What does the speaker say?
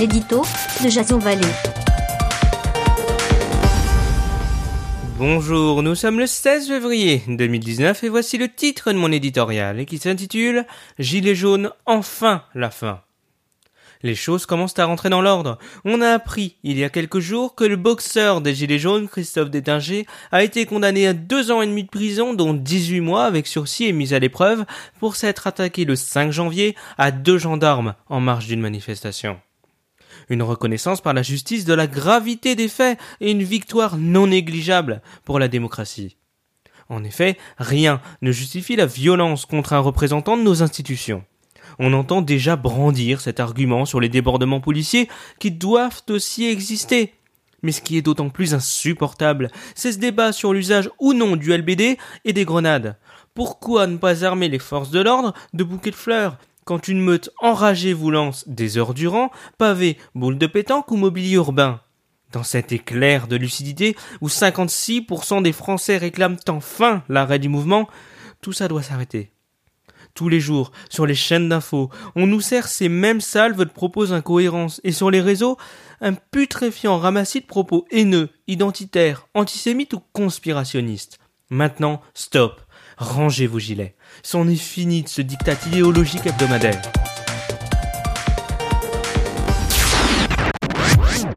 l'édito de Jason. Bonjour, nous sommes le 16 février 2019 et voici le titre de mon éditorial qui s'intitule Gilets jaunes, enfin la fin. Les choses commencent à rentrer dans l'ordre. On a appris il y a quelques jours que le boxeur des Gilets jaunes, Christophe Détinger, a été condamné à deux ans et demi de prison, dont 18 mois avec sursis et mise à l'épreuve, pour s'être attaqué le 5 janvier à deux gendarmes en marge d'une manifestation. Une reconnaissance par la justice de la gravité des faits et une victoire non négligeable pour la démocratie. En effet, rien ne justifie la violence contre un représentant de nos institutions on entend déjà brandir cet argument sur les débordements policiers qui doivent aussi exister. Mais ce qui est d'autant plus insupportable, c'est ce débat sur l'usage ou non du LBD et des grenades. Pourquoi ne pas armer les forces de l'ordre de bouquets de fleurs quand une meute enragée vous lance des heures durant pavés, boules de pétanque ou mobilier urbain dans cet éclair de lucidité où 56% des Français réclament enfin l'arrêt du mouvement, tout ça doit s'arrêter tous les jours, sur les chaînes d'infos, on nous sert ces mêmes salves de propos incohérences, et sur les réseaux, un putréfiant ramassis de propos haineux, identitaires, antisémites ou conspirationnistes. Maintenant, stop. Rangez vos gilets. C'en est fini de ce dictat idéologique hebdomadaire.